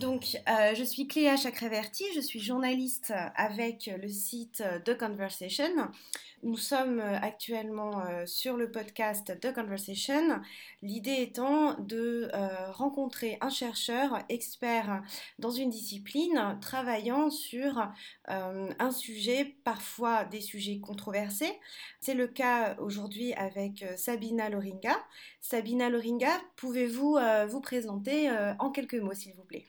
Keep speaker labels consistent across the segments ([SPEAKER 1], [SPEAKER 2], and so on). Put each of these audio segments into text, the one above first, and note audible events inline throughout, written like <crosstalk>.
[SPEAKER 1] Donc, euh, je suis Cléa Chakraverti, je suis journaliste avec le site The Conversation. Nous sommes actuellement euh, sur le podcast The Conversation, l'idée étant de euh, rencontrer un chercheur expert dans une discipline travaillant sur un sujet, parfois des sujets controversés. C'est le cas aujourd'hui avec Sabina Loringa. Sabina Loringa, pouvez-vous vous présenter en quelques mots, s'il vous plaît?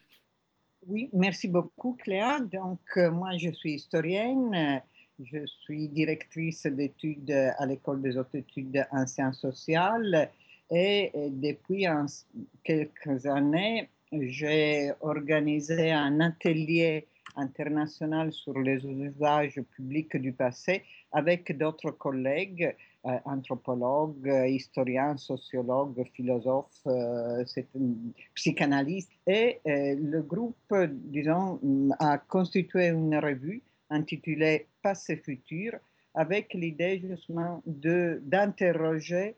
[SPEAKER 2] Oui, merci beaucoup Cléa. Donc, euh, moi, je suis historienne. Je suis directrice d'études à l'École des hautes études en sciences sociales et, depuis quelques années, j'ai organisé un atelier international sur les usages publics du passé avec d'autres collègues euh, anthropologue, historien, sociologue, philosophe, euh, psychanalyste. Et euh, le groupe, disons, a constitué une revue intitulée Passé futur avec l'idée justement d'interroger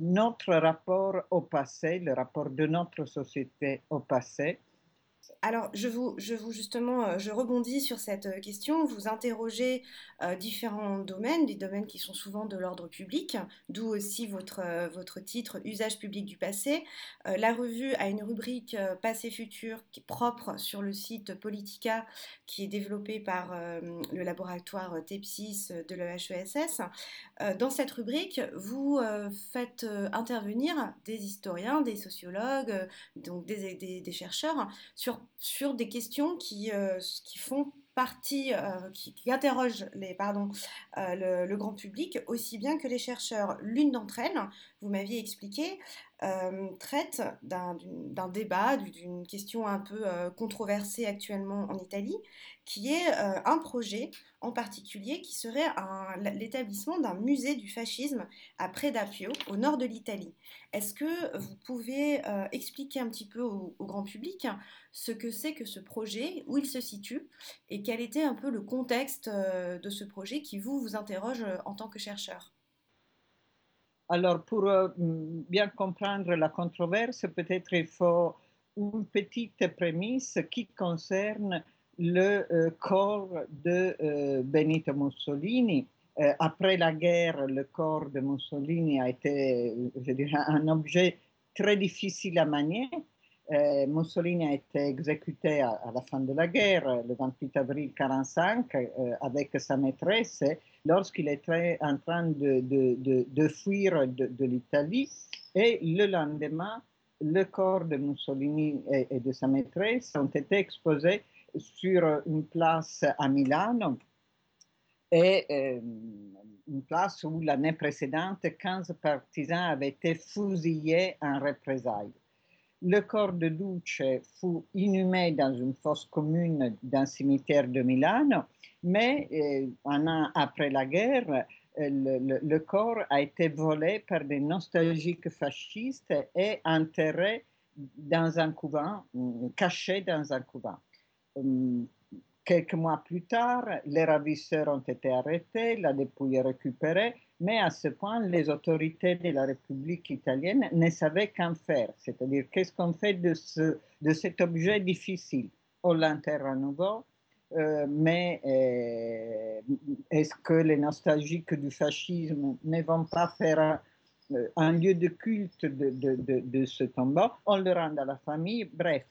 [SPEAKER 2] notre rapport au passé, le rapport de notre société au passé,
[SPEAKER 1] alors, je vous, je vous justement, euh, je rebondis sur cette euh, question. Vous interrogez euh, différents domaines, des domaines qui sont souvent de l'ordre public, d'où aussi votre, votre titre Usage public du passé. la revue a une rubrique Passé-Futur qui est propre sur le site Politica, qui est développé par le laboratoire TEPSIS de l'EHESS. dans cette rubrique, vous faites intervenir des historiens, des sociologues, donc des, des, des chercheurs sur sur des questions qui, euh, font partie, euh, qui, interrogent euh, le, grand public aussi bien que les chercheurs. L'une d'entre elles, vous m'aviez expliqué, traite d'un débat, d'une question un peu controversée actuellement en Italie, qui est un projet en particulier qui serait l'établissement d'un musée du fascisme à Predapio, au nord de l'Italie. Est-ce que vous pouvez euh, expliquer un petit peu au, grand public ce que c'est que ce projet, où il se situe et quel était un peu le contexte euh, de ce projet qui vous vous interroge euh, en tant que chercheur?
[SPEAKER 2] Alors pour bien comprendre la controverse, peut-être il faut une petite prémisse qui concerne le euh, corps de euh, Benito Mussolini. Euh, après la guerre, le corps de Mussolini a été, je dirais, un objet très difficile à manier. Mussolini a été exécuté à, la fin de la guerre, le 28 avril 1945, avec sa maîtresse, lorsqu'il était en train de, de, de, fuir de, l'Italie. Et le lendemain, le corps de Mussolini et, de sa maîtresse ont été exposés sur une place à Milano et euh, une place où l'année précédente, 15 partisans avaient été fusillés en représailles. Le corps de Duce fut inhumé dans une fosse commune d'un cimetière de Milano, mais euh, un an après la guerre, euh, le, corps a été volé par des nostalgiques fascistes et enterré dans un couvent, caché dans un couvent. Euh, quelques mois plus tard, les ravisseurs ont été arrêtés, la dépouille récupérée, mais à ce point, les autorités de la République italienne ne savaient qu'en faire, c'est-à-dire qu'est-ce qu'on fait de, ce, de cet objet difficile? On l'enterre à nouveau, euh, mais euh, est-ce que les nostalgiques du fascisme ne vont pas faire un, lieu de culte de, ce tombeau? On le rend à la famille, bref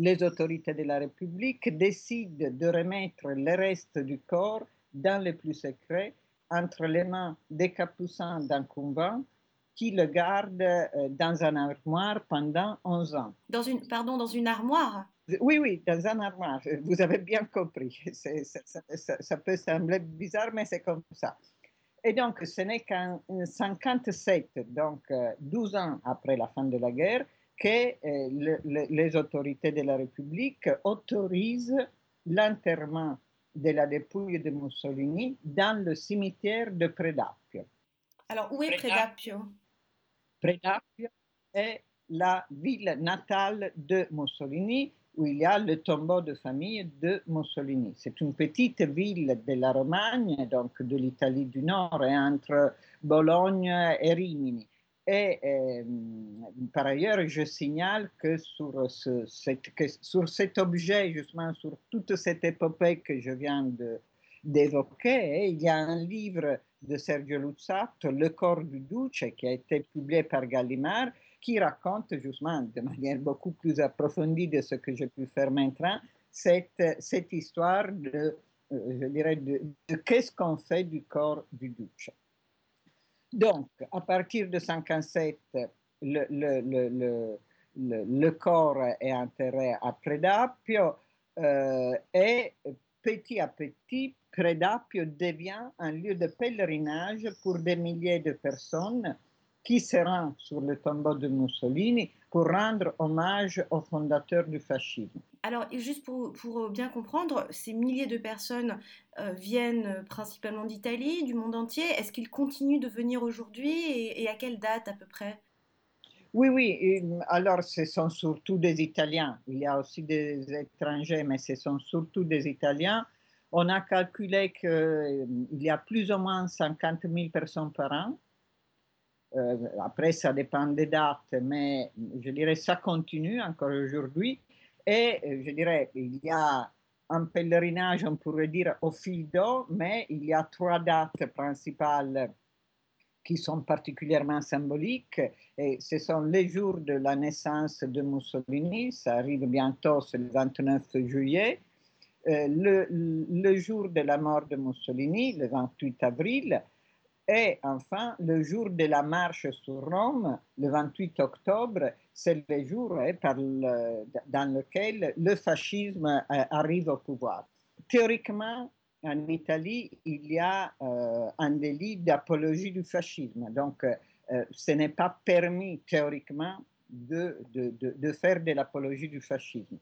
[SPEAKER 2] les autorités de la République décident de remettre le reste du corps dans le plus secret entre les mains des capucins d'un convent qui le gardent euh, dans un armoire pendant 11 ans.
[SPEAKER 1] Dans une, pardon, dans une armoire?
[SPEAKER 2] Oui, oui, dans un armoire. Vous avez bien compris. <laughs> ça, peut sembler bizarre, mais c'est comme ça. Et donc, ce n'est qu'en 57, donc 12 euh, ans après la fin de la guerre, que euh, les autorités de la République autorisent l'enterrement de la dépouille de Mussolini dans le cimetière de Predapio.
[SPEAKER 1] Alors, où est Predapio
[SPEAKER 2] Predapio est la ville natale de Mussolini où il y a le tombeau de famille de Mussolini. C'est une petite ville de la Romagne, donc de l'Italie du Nord, entre Bologne et Rimini. Et euh, par ailleurs, je signale que sur, ce, sur cet objet, justement, sur toute cette épopée que je viens d'évoquer, il y a un livre de Sergio Luzzatto, Le corps du Duce, qui a été publié par Gallimard, qui raconte justement de manière beaucoup plus approfondie de ce que j'ai pu faire maintenant, cette, histoire de, euh, je dirais, de, qu'est-ce qu'on fait du corps du Duce. Donc, à partir de 57, le, le, le, le corps est enterré à Predapio euh, et petit à petit, Predapio devient un lieu de pèlerinage pour des milliers de personnes qui se rend sur le tombeau de Mussolini pour rendre hommage au fondateur du fascisme.
[SPEAKER 1] Alors, juste pour, pour bien comprendre, ces milliers de personnes euh, viennent principalement d'Italie, du monde entier. Est-ce qu'ils continuent de venir aujourd'hui et, à quelle date à peu près?
[SPEAKER 2] Oui, oui. Alors, ce sont surtout des Italiens. Il y a aussi des étrangers, mais ce sont surtout des Italiens. On a calculé qu'il euh, y a plus ou moins 50 000 personnes par an euh, après, ça dépend des dates, mais je dirais ça continue encore aujourd'hui. Et euh, je dirais, il y a un pèlerinage, on pourrait dire, au fil d'eau, mais il y a trois dates principales qui sont particulièrement symboliques. Et ce sont les jours de la naissance de Mussolini, ça arrive bientôt, c'est le 29 juillet. Euh, le, le, jour de la mort de Mussolini, le 28 avril, et enfin, le jour de la marche sur Rome, le 28 octobre, c'est le jour hein, dans lequel le fascisme euh, arrive au pouvoir. Théoriquement, en Italie, il y a euh, un délit d'apologie du fascisme. Donc, euh, ce n'est pas permis théoriquement de, faire de l'apologie du fascisme.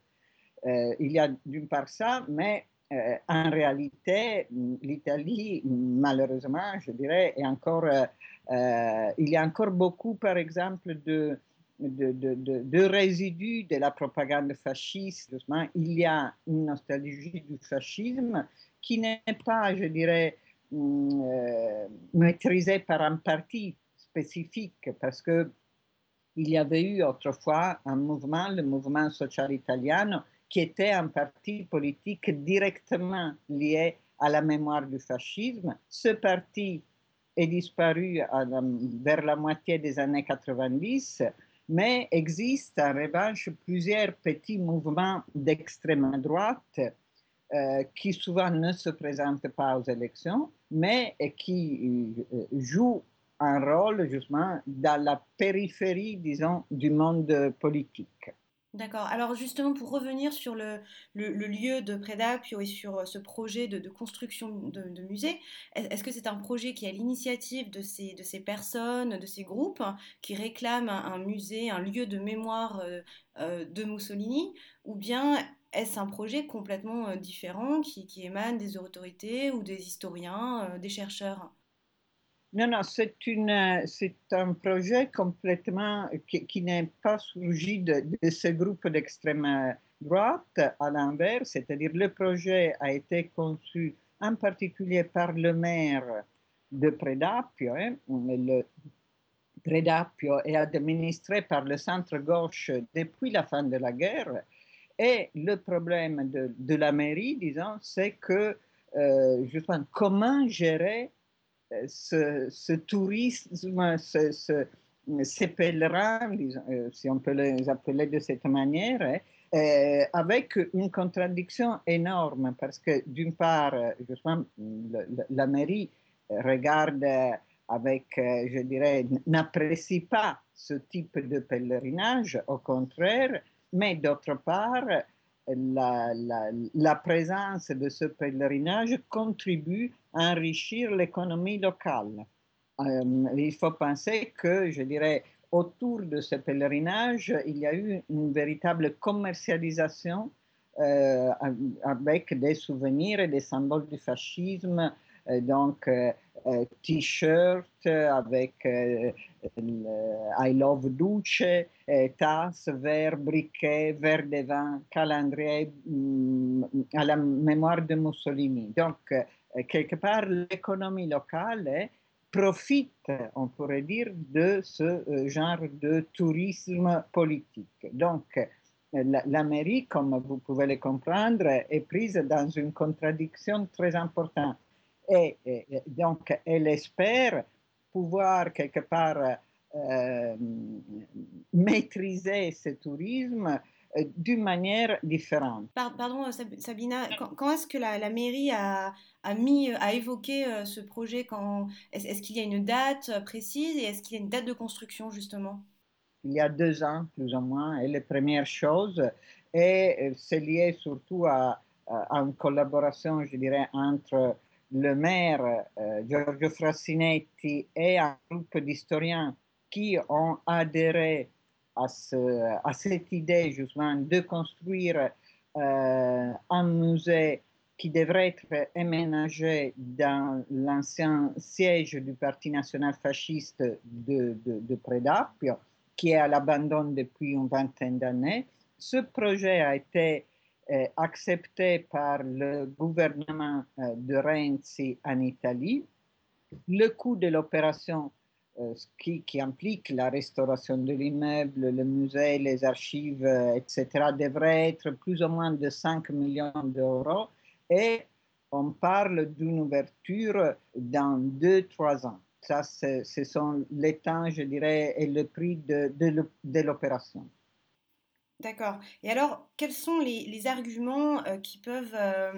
[SPEAKER 2] il y a d'une part ça, mais euh, en réalité, l'Italie, malheureusement, je dirais, est encore, euh, euh, il y a encore beaucoup, par exemple, de, résidus de la propagande fasciste. Il y a une nostalgie du fascisme qui n'est pas, je dirais, maîtrisée par un parti spécifique, parce que il y avait eu autrefois un mouvement, le mouvement social italien, qui était un parti politique directement lié à la mémoire du fascisme. Ce parti est disparu vers la moitié des années 90, mais existe en revanche plusieurs petits mouvements d'extrême droite euh, qui souvent ne se présentent pas aux élections, mais qui euh, jouent un rôle justement dans la périphérie, disons, du monde politique.
[SPEAKER 1] D'accord. Alors justement, pour revenir sur le, lieu de Prédapio et sur euh, ce projet de, construction de, musée, est-ce que c'est un projet qui est à l'initiative de ces, de ces personnes, de ces groupes qui réclament un, musée, un lieu de mémoire euh, euh, de Mussolini, ou bien est-ce un projet complètement différent qui, émane des autorités ou des historiens, des chercheurs?
[SPEAKER 2] Non, non, c'est, une, c'est un projet complètement qui, n'est pas surgi de, ce groupe d'extrême droite, à l'inverse, c'est-à-dire le projet a été conçu en particulier par le maire de Predapio. Hein, Predapio est administré par le centre-gauche depuis la fin de la guerre. Et le problème de, de la mairie, disons, c'est que, euh, justement, comment gérer ce, tourisme, ces pèlerins, euh, si on peut les appeler de cette manière, hein, euh, avec une contradiction énorme, parce que d'une part, justement, la mairie regarde avec, euh, je dirais, n'apprécie pas ce type de pèlerinage, au contraire, mais d'autre part, la, présence de ce pèlerinage contribue enrichir l'économie locale. Euh, il faut penser que, je dirais, autour de ce pèlerinage, il y a eu une véritable commercialisation euh, avec des souvenirs et des symboles du fascisme, euh, donc t-shirts avec I Love Duce, tasses, verres, briquets, verres de vin, calendrier mm, à la mémoire de Mussolini. Donc, quelque part, l'économie locale profite, on pourrait dire, de ce genre de tourisme politique. Donc, la, mairie, comme vous pouvez le comprendre, est prise dans une contradiction très importante. Et, donc, elle espère pouvoir quelque part euh, maîtriser ce tourisme euh, d'une manière différente.
[SPEAKER 1] Pardon, Sabina, quand, est-ce que la, mairie a, mis, a évoqué euh, ce projet Est-ce qu'il y a une date précise et est-ce qu'il y a une date de construction justement?
[SPEAKER 2] Il y a deux ans, plus ou moins. Et la première chose, et c'est lié surtout à, une collaboration, je dirais, entre le maire euh, Giorgio Frassinetti et un groupe d'historiens qui ont adhéré à, ce, à, cette idée justement de construire euh, un musée qui devrait être aménagé dans l'ancien siège du Parti national fasciste de, de, de Predapio qui est à l'abandon depuis une vingtaine d'années. Ce projet a été accepté par le gouvernement euh, de Renzi en Italie. Le coût de l'opération euh, qui, qui, implique la restauration de l'immeuble, le musée, les archives, etc., devrait être plus ou moins de 5 millions d'euros et on parle d'une ouverture dans 2-3 ans. Ça, ce sont les temps, je dirais, et le prix de, l'opération.
[SPEAKER 1] D'accord. Et alors, quels sont les, arguments euh, qui, peuvent, euh,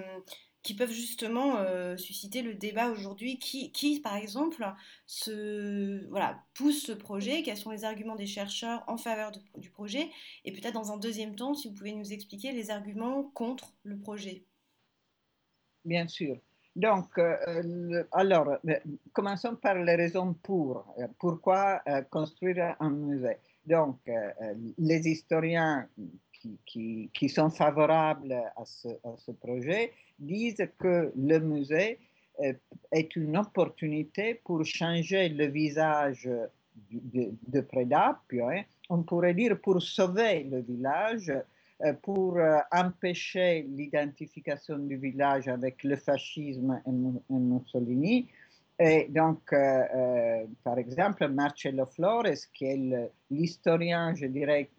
[SPEAKER 1] qui peuvent justement euh, susciter le débat aujourd'hui? Qui, par exemple, se, voilà, pousse ce projet? Quels sont les arguments des chercheurs en faveur du projet? Et peut-être dans un deuxième temps, si vous pouvez nous expliquer les arguments contre le projet.
[SPEAKER 2] Bien sûr. Donc, alors, commençons par les raisons pour. Pourquoi construire un musée? Donc, les historiens qui, sont favorables à ce, projet disent que le musée est une opportunité pour changer le visage de, de Predapio. Hein. On pourrait dire pour sauver le village euh, pour euh, empêcher l'identification du village avec le fascisme et, Mussolini. Et donc, euh, par exemple, Marcello Flores, qui est l'historien, je dirais,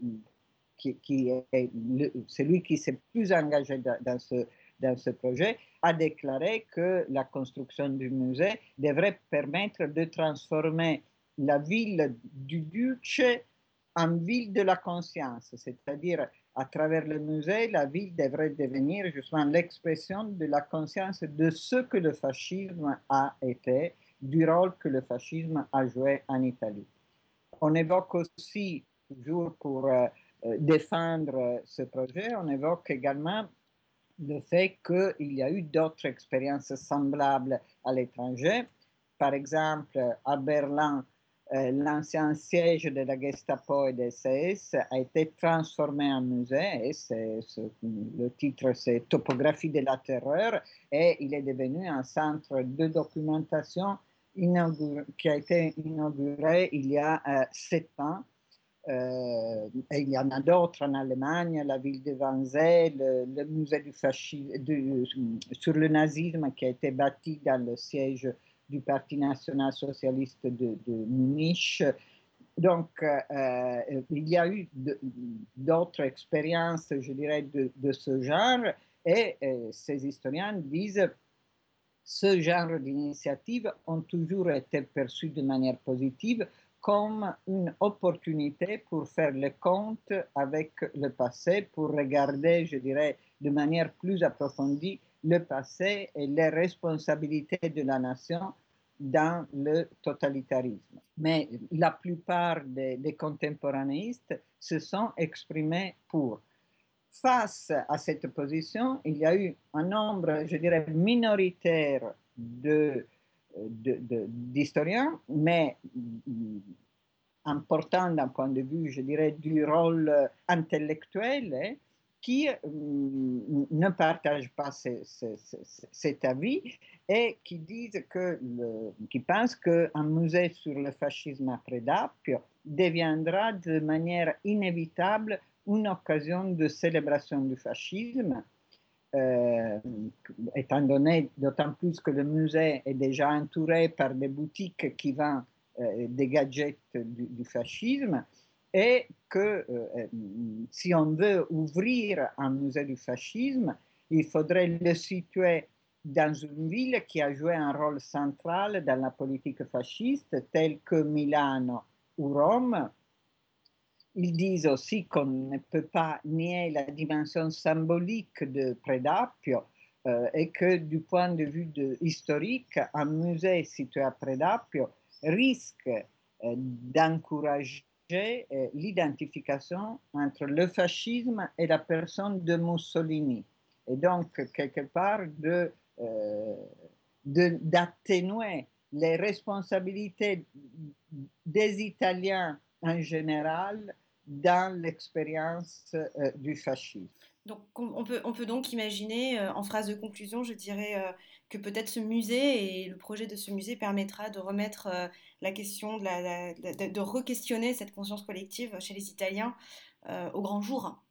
[SPEAKER 2] qui, qui est celui qui s'est plus engagé dans, ce, dans ce projet, a déclaré que la construction du musée devrait permettre de transformer la ville du Duce en ville de la conscience, c'est-à-dire à travers le musée, la ville devrait devenir justement l'expression de la conscience de ce que le fascisme a été, du rôle que le fascisme a joué en Italie. On évoque aussi, toujours pour euh, euh, défendre ce projet, on évoque également le fait qu'il y a eu d'autres expériences semblables à l'étranger. Par exemple, à Berlin, euh, l'ancien siège de la Gestapo et des SS a été transformé en musée. Le titre, c'est Topographie de la terreur. Et il est devenu un centre de documentation qui a été inauguré il y a euh, sept ans. Euh, et il y en a d'autres en Allemagne, la ville de Wannsee, le, musée du fascisme, sur le nazisme qui a été bâti dans le siège du Parti national socialiste de, Munich. Donc, euh, euh, il y a eu d'autres expériences, je dirais, de, ce genre, et euh, ces historiens disent ce genre d'initiatives ont toujours été perçues de manière positive comme une opportunité pour faire le compte avec le passé, pour regarder, je dirais, de manière plus approfondie le passé et les responsabilités de la nation dans le totalitarisme. Mais la plupart des, des contemporanéistes se sont exprimés pour. Face à cette position, il y a eu un nombre, je dirais, minoritaire de, d'historiens, mais important d'un point de vue, je dirais, du rôle intellectuel, hein, qui mm, ne partagent pas cet avis et qui disent que, qui pensent qu'un musée sur le fascisme après Dapio deviendra de manière inévitable une occasion de célébration du fascisme, euh, étant donné d'autant plus que le musée est déjà entouré par des boutiques qui vendent euh, des gadgets du fascisme et que euh, si on veut ouvrir un musée du fascisme, il faudrait le situer dans une ville qui a joué un rôle central dans la politique fasciste, telle que Milano ou Rome. Ils disent aussi qu'on ne peut pas nier la dimension symbolique de Predapio euh, et que du point de vue historique, un musée situé à Predapio risque euh, d'encourager euh, l'identification entre le fascisme et la personne de Mussolini. Et donc, quelque part, de, euh, d'atténuer les responsabilités des Italiens en général dans l'expérience euh, du fascisme.
[SPEAKER 1] Donc on peut, on peut donc imaginer, en phrase de conclusion, je dirais que peut-être ce musée et le projet de ce musée permettra de remettre la question, de, la, de, re-questionner cette conscience collective chez les Italiens euh, au grand jour.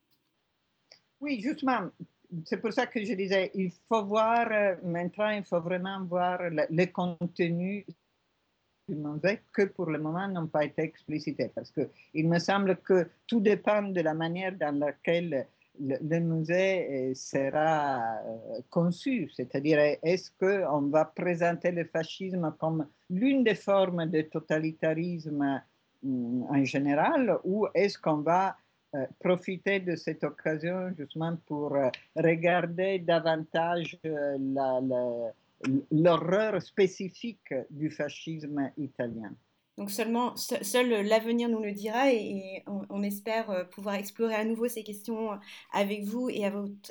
[SPEAKER 2] Oui, justement, c'est pour ça que je disais, il faut voir, euh, maintenant, il faut vraiment voir le, contenu du musée que pour le moment n'ont pas été explicités, parce qu'il me semble que tout dépend de la manière dans laquelle le, musée euh, sera euh, conçu, c'est-à-dire est-ce qu'on va présenter le fascisme comme l'une des formes de totalitarisme mm, en général ou est-ce qu'on va euh, profiter de cette occasion justement pour regarder davantage l'horreur spécifique du fascisme italien?
[SPEAKER 1] Donc seulement, seul l'avenir nous le dira et, on, espère euh, pouvoir explorer à nouveau ces questions avec vous et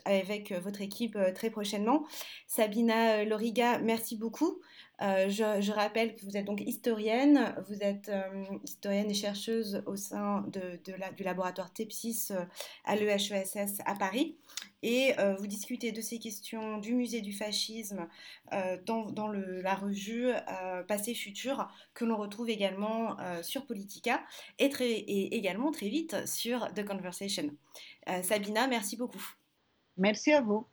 [SPEAKER 1] avec euh, votre équipe euh, très prochainement. Sabina Loriga, merci beaucoup. Je, rappelle que vous êtes donc historienne, vous êtes historienne et chercheuse au sein du laboratoire TEPSIS à l'EHESS à Paris et euh, vous discutez de ces questions du musée du fascisme euh, dans, la revue euh, Passé Futur que l'on retrouve également sur Politica et, également très vite sur The Conversation. Sabina, merci beaucoup.
[SPEAKER 2] Merci à vous.